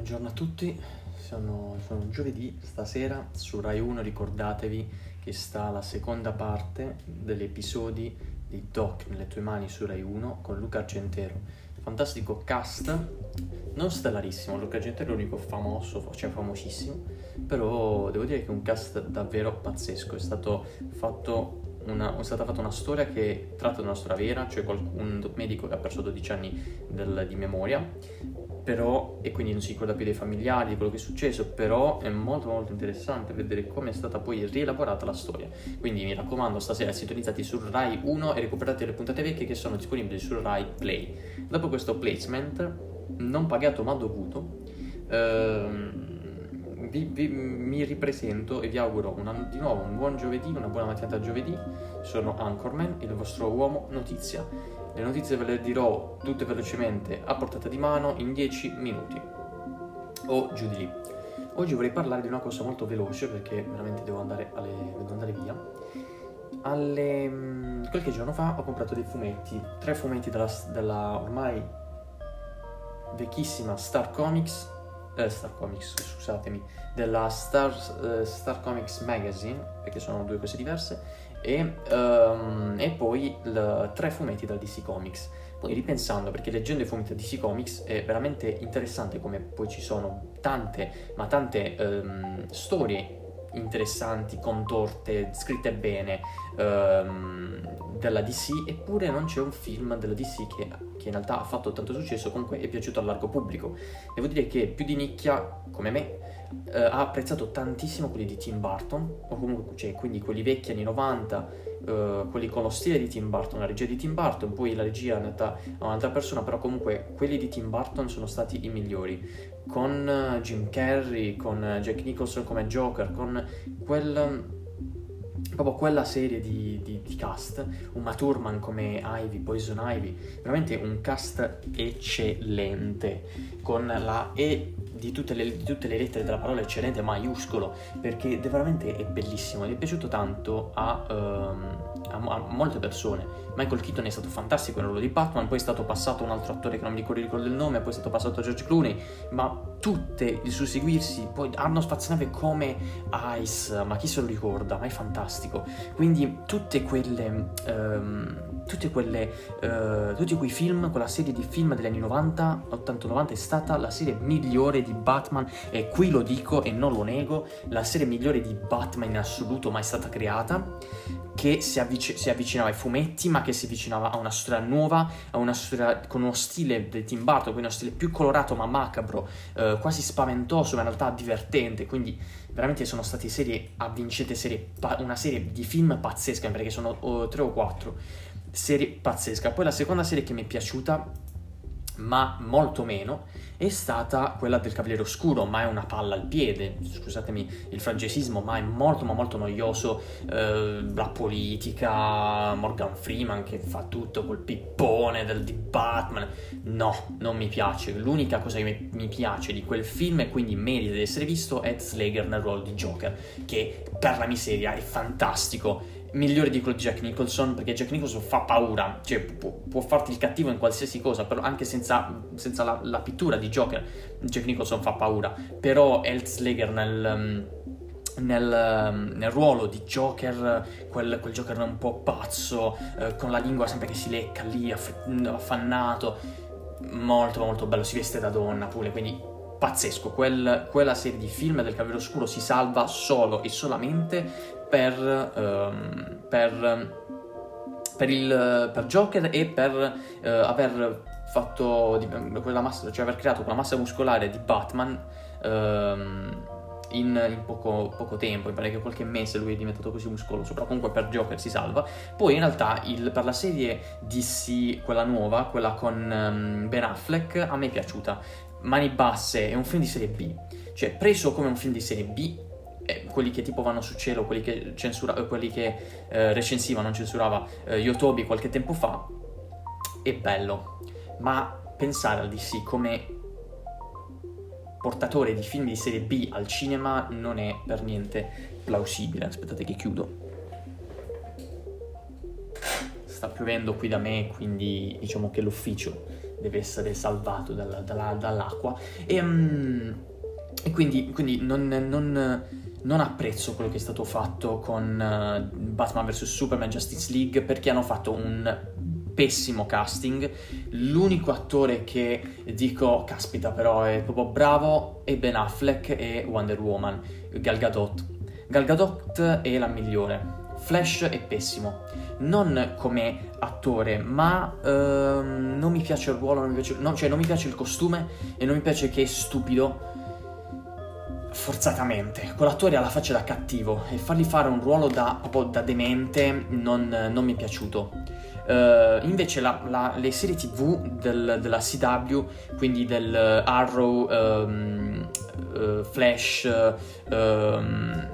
Buongiorno a tutti, sono, sono giovedì, stasera su Rai 1 ricordatevi che sta la seconda parte degli episodi di Doc nelle tue mani su Rai 1 con Luca Argentero. Fantastico cast, non stellarissimo, Luca Argentero è l'unico famoso, cioè famosissimo, però devo dire che è un cast davvero pazzesco, è stato fatto una, è stata fatta una storia che tratta di una storia vera, cioè un medico che ha perso 12 anni del, di memoria, però, e quindi non si ricorda più dei familiari, di quello che è successo, però è molto molto interessante vedere come è stata poi rielaborata la storia. Quindi mi raccomando, stasera sintonizzati su Rai 1 e recuperate le puntate vecchie che sono disponibili su Rai Play. Dopo questo placement, non pagato ma dovuto, ehm, vi, vi, mi ripresento e vi auguro una, di nuovo un buon giovedì, una buona mattinata giovedì. Sono Anchorman, il vostro uomo notizia. Le notizie ve le dirò tutte velocemente a portata di mano in 10 minuti o giù di lì. Oggi vorrei parlare di una cosa molto veloce perché veramente devo andare, alle, devo andare via. Alle, mm, qualche giorno fa ho comprato dei fumetti, tre fumetti della, della ormai vecchissima Star Comics eh, Star Comics, scusatemi, della Star, uh, Star, Comics Magazine, perché sono due cose diverse, e, um, e poi il, tre fumetti da DC Comics. Poi ripensando, perché leggendo i fumetti da DC Comics è veramente interessante come poi ci sono tante, ma tante um, storie interessanti, contorte, scritte bene um, della DC, eppure non c'è un film della DC che, che, in realtà ha fatto tanto successo, comunque è piaciuto al largo pubblico. Devo dire che più di nicchia, come me, uh, ha apprezzato tantissimo quelli di Tim Burton, o comunque, cioè, quindi quelli vecchi anni 90, Uh, quelli con lo stile di Tim Burton, la regia di Tim Burton, poi la regia è andata a un'altra persona, però comunque quelli di Tim Burton sono stati i migliori con eh, Jim Carrey, con eh, Jack Nicholson come Joker, con quel proprio quella serie di, di, di, cast, Uma Thurman come Ivy, Poison Ivy, veramente un cast eccellente, con la E di tutte, le, di tutte le lettere della parola eccellente maiuscolo, perché veramente è bellissimo, mi è piaciuto tanto a, um, a, a, molte persone. Michael Keaton è stato fantastico nel ruolo di Batman, poi è stato passato un altro attore che non mi ricordo il nome, poi è stato passato George Clooney, ma tutte il susseguirsi, poi Arnold Schwarzenegger come Ice, ma chi se lo ricorda, ma è fantastico. Quindi tutte quelle, um, quelle, uh, tutti quei film, quella serie di film degli anni 90, 80-90 è stata la serie migliore di Batman e qui lo dico e non lo nego, la serie migliore di Batman in assoluto mai stata creata che si, avvic- si, avvicinava ai fumetti, ma che si avvicinava a una storia nuova, a una storia con uno stile di Tim Burton, quindi uno stile più colorato ma macabro, eh, quasi spaventoso, ma in realtà divertente. Quindi veramente sono state serie avvincente, serie una serie di film pazzesca, perché sono oh, tre o quattro. Serie pazzesca. Poi la seconda serie che mi è piaciuta ma molto meno, è stata quella del Cavaliere Oscuro, ma è una palla al piede, scusatemi il francesismo, ma è molto ma molto noioso, eh, la politica, Morgan Freeman che fa tutto quel pippone del, di Batman, no, non mi piace, l'unica cosa che mi piace di quel film e quindi merita di essere visto è Slager nel ruolo di Joker, che per la miseria è fantastico, migliore di quello di Jack Nicholson perché Jack Nicholson fa paura, cioè può, può farti il cattivo in qualsiasi cosa, però anche senza, senza la, la, pittura di Joker Jack Nicholson fa paura, però Heath Slager nel, um, nel, um, nel, ruolo di Joker, quel, quel Joker un po' pazzo, eh, con la lingua sempre che si lecca lì, affannato, molto molto bello, si veste da donna pure, quindi pazzesco, Quel, quella serie di film del Cavaliere Oscuro si salva solo e solamente per, um, per, per, il, per, Joker e per uh, aver fatto di, quella massa, cioè aver creato quella massa muscolare di Batman um, in, in poco, poco, tempo, mi pare che qualche mese lui è diventato così muscoloso, però comunque per Joker si salva. Poi in realtà il, per la serie DC, quella nuova, quella con um, Ben Affleck, a me è piaciuta. Mani Basse è un film di serie B, cioè preso come un film di serie B, eh, quelli che tipo vanno su cielo, quelli che, censura, eh, quelli che eh, recensiva, non censurava eh, Yotobi qualche tempo fa, è bello, ma pensare al DC come portatore di film di serie B al cinema non è per niente plausibile. Aspettate che chiudo. Sta piovendo qui da me, quindi diciamo che l'ufficio deve essere salvato dalla, dalla, dall'acqua. E, um, e quindi, quindi non, non, non, apprezzo quello che è stato fatto con uh, Batman vs Superman Justice League perché hanno fatto un pessimo casting. L'unico attore che dico, caspita, però è proprio bravo è Ben Affleck e Wonder Woman, Gal Gadot. Gal Gadot è la migliore. Flash è pessimo, non come attore, ma ehm, non mi piace il ruolo, non mi piace, no, cioè non mi piace il costume e non mi piace che è stupido forzatamente. Quell'attore ha la faccia da cattivo e fargli fare un ruolo da, proprio da demente non, non mi è piaciuto. Uh, invece la, la, le serie tv del, della CW, quindi del Arrow, um, uh, Flash, um,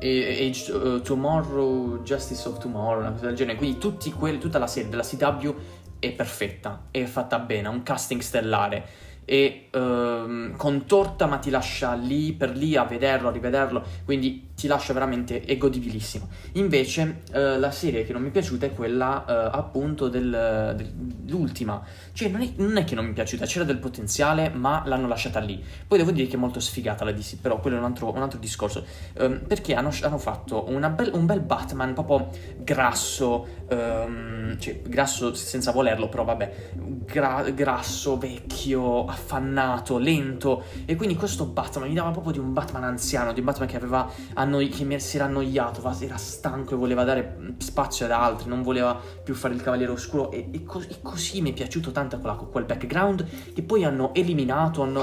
Age, uh, Tomorrow, Justice of Tomorrow, una cosa del genere, quindi quelli, tutta la serie della CW è perfetta, è fatta bene, ha un casting stellare e ehm, contorta ma ti lascia lì per lì a vederlo, a rivederlo, quindi ti lascia veramente, è godibilissimo. Invece eh, la serie che non mi è piaciuta è quella eh, appunto del, dell'ultima, cioè non è, non è, che non mi è piaciuta, c'era del potenziale ma l'hanno lasciata lì. Poi devo dire che è molto sfigata la DC, però quello è un altro, un altro discorso, um, perché hanno, hanno fatto bel, un bel Batman proprio grasso, um, cioè grasso senza volerlo, però vabbè, gra- grasso, vecchio, affannato, lento, e quindi questo Batman mi dava proprio di un Batman anziano, di un Batman che aveva annoi- che si era annoiato, era stanco e voleva dare spazio ad altri, non voleva più fare il Cavaliere Oscuro e, e, co- e così mi è piaciuto tanto quella, quel background che poi hanno eliminato, hanno...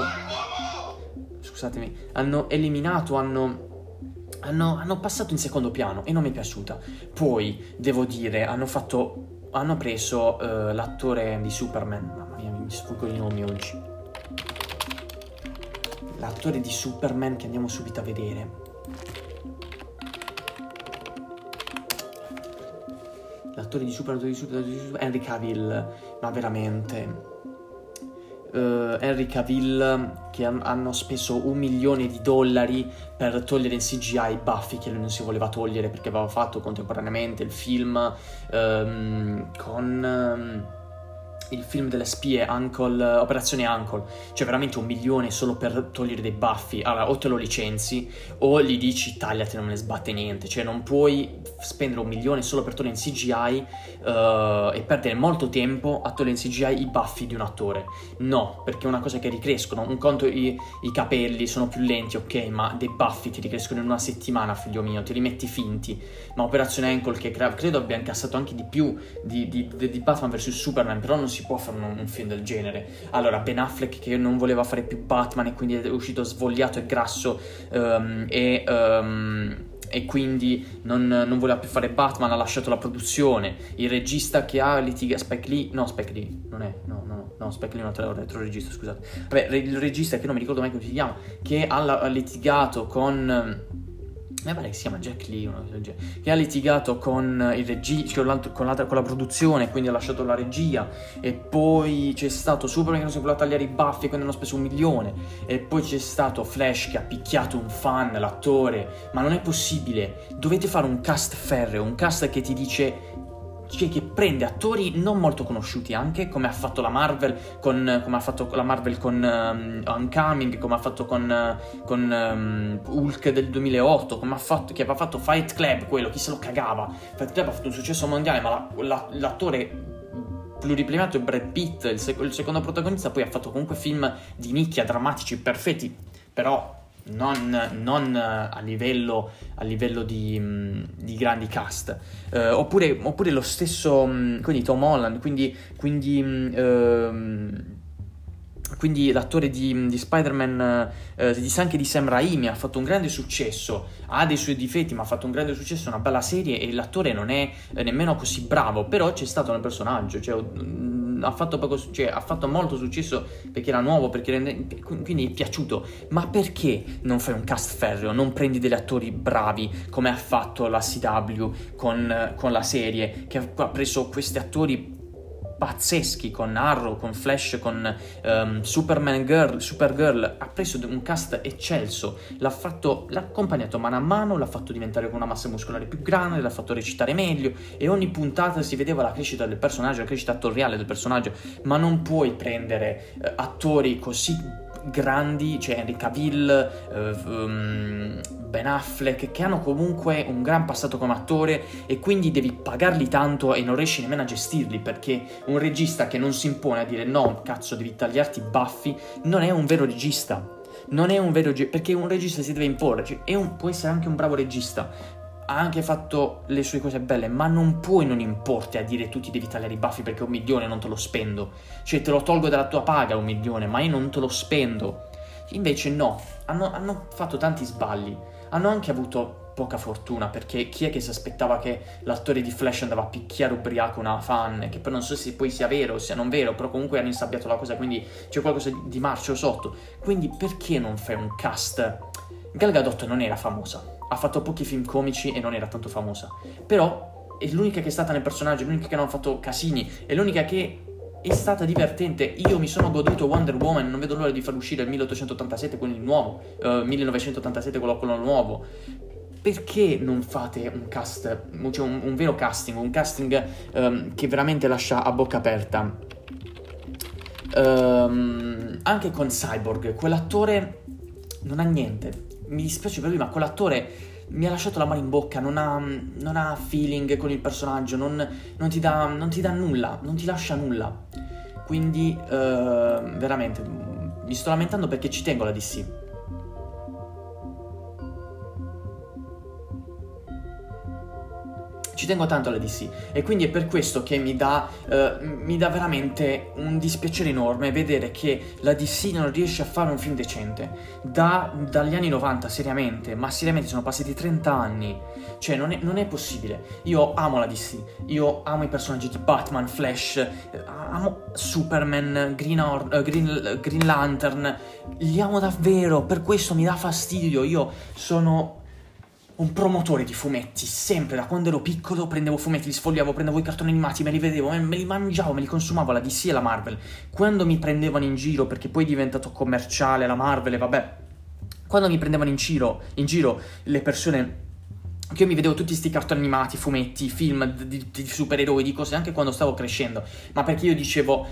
scusatemi, hanno eliminato, hanno... Hanno, hanno passato in secondo piano e non mi è piaciuta. Poi, devo dire, hanno fatto hanno preso uh, l'attore di Superman. Mamma mia, mi sfuggo i nomi oggi. L'attore di Superman che andiamo subito a vedere. l'attore di Super, l'attore di Super, l'attore di Super, Henry Cavill, ma veramente. Uh, Henry Cavill che han, hanno speso un milione di dollari per togliere in CGI Buffy che lui non si voleva togliere perché aveva fatto contemporaneamente il film um, con... Um, il film delle spie, Uncle, Operazione Uncle, cioè veramente un milione solo per togliere dei baffi, allora o te lo licenzi o gli dici tagliati non me ne sbatte niente, cioè non puoi spendere un milione solo per togliere in CGI uh, eh, e perdere molto tempo a togliere in CGI i baffi di un attore, no, perché è una cosa che ricrescono, un conto i, i capelli sono più lenti, ok, ma dei baffi ti ricrescono in una settimana, figlio mio, ti rimetti finti, ma Operazione Uncle che credo abbia incassato anche di più di, di, di, di Batman vs Superman, però non si può fare un, un, film del genere. Allora, Ben Affleck che non voleva fare più Batman e quindi è uscito svogliato e grasso um, e... Um, e quindi non, non, voleva più fare Batman, ha lasciato la produzione. Il regista che ha litigato. Spike Lee. No, Spike Lee, non è. No, no, no, Spike Lee è un altro, regista, scusate. Vabbè, il regista che non mi ricordo mai come si chiama, che ha, ha litigato con mi pare che si chiama Jack Lee, che ha litigato con regista, con, con, con, la produzione, quindi ha lasciato la regia, e poi c'è stato Superman che non si voleva tagliare i baffi, quindi hanno speso un milione, e poi c'è stato Flash che ha picchiato un fan, l'attore, ma non è possibile, dovete fare un cast ferreo, un cast che ti dice cioè che prende attori non molto conosciuti anche, come ha fatto la Marvel con, come ha fatto la Marvel con um, Uncoming, come ha fatto con, con um, Hulk del 2008, come ha fatto, che aveva fatto Fight Club, quello, chi se lo cagava. Fight Club ha fatto un successo mondiale, ma la, la, l'attore pluripremiato è Brad Pitt, il, sec- il secondo protagonista, poi ha fatto comunque film di nicchia, drammatici, perfetti, però non, non a livello, a livello di, mm, di, grandi cast. Eh, oppure, oppure, lo stesso, mm, quindi Tom Holland, quindi, quindi eh, quindi l'attore di, di Spider-Man, eh, anche di Sam Raimi, ha fatto un grande successo, ha dei suoi difetti, ma ha fatto un grande successo, una bella serie e l'attore non è eh, nemmeno così bravo, però c'è stato nel personaggio, cioè, ha, fatto poco, cioè, ha, fatto molto successo perché era nuovo, perché rende, quindi è piaciuto. Ma perché non fai un cast ferreo, non prendi degli attori bravi come ha fatto la CW con, con la serie, che ha preso questi attori pazzeschi con Arrow, con Flash, con um, Superman Girl, Supergirl, ha preso un cast eccelso, l'ha fatto, l'ha accompagnato mano a mano, l'ha fatto diventare con una massa muscolare più grande, l'ha fatto recitare meglio e ogni puntata si vedeva la crescita del personaggio, la crescita attoriale del personaggio, ma non puoi prendere uh, attori così grandi, cioè Henry Cavill, uh, um, Ben Affleck, che hanno comunque un gran passato come attore e quindi devi pagarli tanto e non riesci nemmeno a gestirli perché un regista che non si impone a dire no, cazzo, devi tagliarti i baffi, non è un vero regista. Non è un vero regista, perché un regista si deve imporre, cioè, un, può essere anche un bravo regista, ha anche fatto le sue cose belle, ma non puoi non importi a dire tu ti devi tagliare i baffi perché un milione non te lo spendo. Cioè te lo tolgo dalla tua paga un milione, ma io non te lo spendo. Invece no, hanno, hanno fatto tanti sbagli. Hanno anche avuto poca fortuna perché chi è che si aspettava che l'attore di Flash andava a picchiare ubriaco una fan, che poi non so se poi sia vero o sia non vero, però comunque hanno insabbiato la cosa, quindi c'è qualcosa di marcio sotto. Quindi perché non fai un cast? Gal Gadot non era famosa, ha fatto pochi film comici e non era tanto famosa. Però è l'unica che è stata nel personaggio, l'unica che non ha fatto casini, è l'unica che è stata divertente. Io mi sono goduto Wonder Woman, non vedo l'ora di far uscire il 1887, quello nuovo, uh, 1987, quello, quello nuovo. Perché non fate un cast, cioè un, un vero casting, un casting um, che veramente lascia a bocca aperta? Um, anche con Cyborg, quell'attore non ha niente mi dispiace per lui, ma quell'attore mi ha lasciato la mano in bocca, non ha, non ha feeling con il personaggio, non, non, ti dà, non, ti dà, nulla, non ti lascia nulla. Quindi, uh, veramente, mi sto lamentando perché ci tengo la DC. Ci tengo tanto alla DC e quindi è per questo che mi dà, uh, mi dà veramente un dispiacere enorme vedere che la DC non riesce a fare un film decente. Da, dagli anni 90 seriamente ma seriamente sono passati 30 anni. Cioè non è, non è possibile. Io amo la DC io amo i personaggi di Batman, Flash eh, amo Superman, Green, Or- uh, Green, Green Lantern. Li amo davvero. Per questo mi dà fastidio. Io sono un promotore di fumetti, sempre da quando ero piccolo prendevo fumetti, li sfogliavo, prendevo i cartoni animati, me li vedevo, me li mangiavo, me li consumavo la DC e la Marvel. Quando mi prendevano in giro, perché poi è diventato commerciale la Marvel e vabbè, quando mi prendevano in giro, in giro le persone che io mi vedevo tutti questi cartoni animati, fumetti, film di, di, supereroi, di cose, anche quando stavo crescendo, ma perché io dicevo,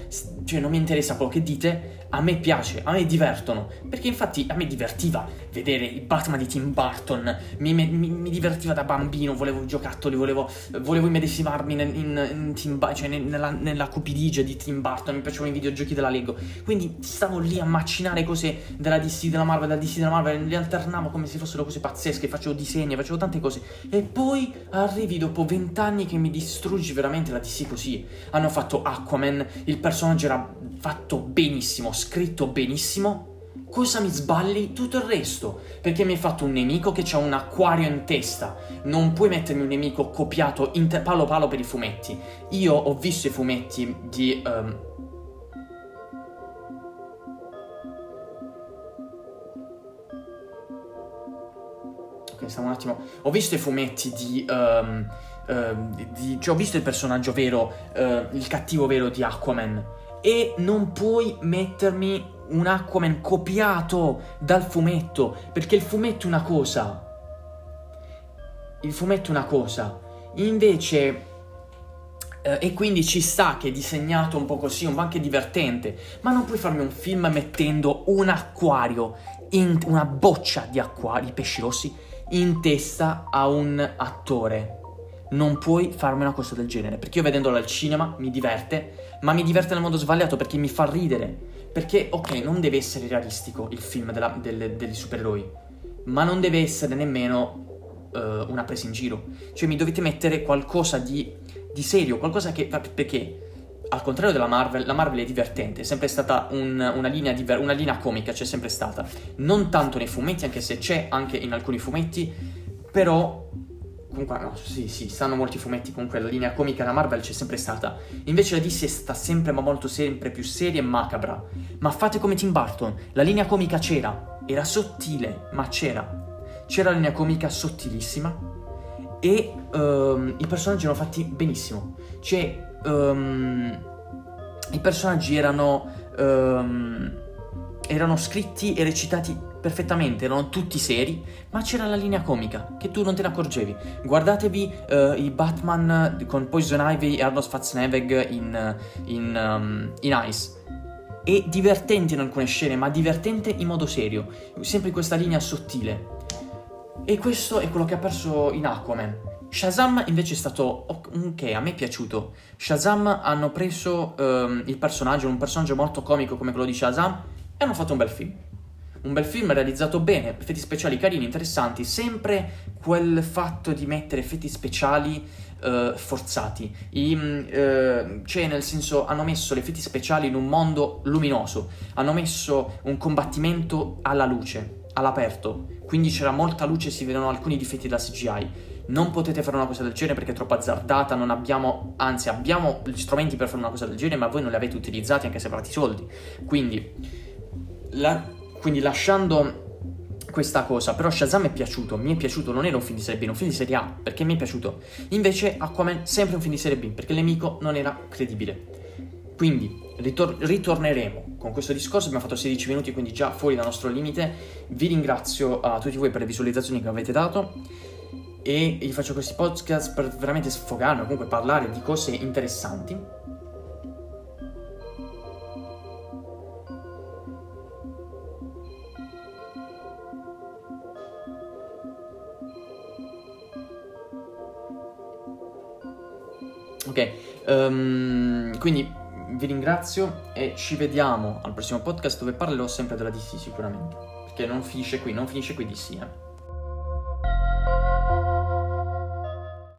cioè non mi interessa quello che dite, a me piace, a me divertono, perché infatti a me divertiva vedere i Batman di Tim Burton, mi, mi, mi divertiva da bambino, volevo giocattoli, volevo, volevo immedesimarmi in, in, in Tim, cioè nella, nella cupidigia di Tim Burton, mi piacevano i videogiochi della Lego, quindi stavo lì a macinare cose della DC, della Marvel, della DC, della Marvel, le alternavo come se fossero cose pazzesche, facevo disegni, facevo tante cose, e poi arrivi dopo vent'anni che mi distruggi veramente la DC così, hanno fatto Aquaman, il personaggio era fatto benissimo, scritto benissimo, cosa mi sballi? Tutto il resto. Perché mi hai fatto un nemico che ha un acquario in testa. Non puoi mettermi un nemico copiato in te- palo palo per i fumetti. Io ho visto i fumetti di. Um... Ok, stiamo un attimo. Ho visto i fumetti di. Um, uh, di cioè, ho visto il personaggio vero, uh, il cattivo vero di Aquaman e non puoi mettermi un Aquaman copiato dal fumetto, perché il fumetto è una cosa. Il fumetto è una cosa. Invece eh, e quindi ci sta che è disegnato un po' così, un po' anche divertente, ma non puoi farmi un film mettendo un acquario, in, una boccia di acquari, pesci rossi, in testa a un attore non puoi farmi una cosa del genere. Perché io vedendolo al cinema mi diverte, ma mi diverte nel modo sbagliato perché mi fa ridere. Perché, ok, non deve essere realistico il film della, delle, degli supereroi, ma non deve essere nemmeno uh, una presa in giro. Cioè mi dovete mettere qualcosa di, di serio, qualcosa che... Perché? Al contrario della Marvel, la Marvel è divertente, è sempre stata un, una, linea diver- una linea comica, c'è sempre stata. Non tanto nei fumetti, anche se c'è anche in alcuni fumetti, però comunque no, sì, sì, stanno molti fumetti, comunque la linea comica da Marvel c'è sempre stata. Invece la DC sta sempre, ma molto sempre più seria e macabra. Ma fate come Tim Burton, la linea comica c'era, era sottile, ma c'era. C'era la linea comica sottilissima e um, i personaggi erano fatti benissimo. Cioè, um, i personaggi erano, um, erano scritti e recitati perfettamente, erano tutti seri, ma c'era la linea comica che tu non te ne accorgevi. Guardatevi uh, i Batman con Poison Ivy e Arnold Schwarzenegger in, in, um, in Ice. È divertente in alcune scene, ma divertente in modo serio, sempre in questa linea sottile. E questo è quello che ha perso in Aquaman. Shazam invece è stato ok, a me è piaciuto. Shazam hanno preso um, il personaggio, un personaggio molto comico come quello di Shazam e hanno fatto un bel film. Un bel film realizzato bene, effetti speciali carini, interessanti, sempre quel fatto di mettere effetti speciali uh, forzati. I, uh, cioè, nel senso, hanno messo gli effetti speciali in un mondo luminoso, hanno messo un combattimento alla luce, all'aperto, quindi c'era molta luce e si vedono alcuni difetti della CGI non potete fare una cosa del genere perché è troppo azzardata, non abbiamo, anzi abbiamo gli strumenti per fare una cosa del genere, ma voi non li avete utilizzati anche se avete i soldi. Quindi, la, quindi lasciando questa cosa, però Shazam è piaciuto, mi è piaciuto, non era un film di serie B, era un film di serie A, perché mi è piaciuto. Invece Aquaman sempre un film di serie B, perché il nemico non era credibile. Quindi ritor- ritorneremo con questo discorso, abbiamo fatto 16 minuti, quindi già fuori dal nostro limite. Vi ringrazio a tutti voi per le visualizzazioni che avete dato e gli faccio questi podcast per veramente sfogarmi comunque parlare di cose interessanti. Ringrazio e ci vediamo al prossimo podcast dove parlerò sempre della DC sicuramente. Perché non finisce qui, non finisce qui DC, eh.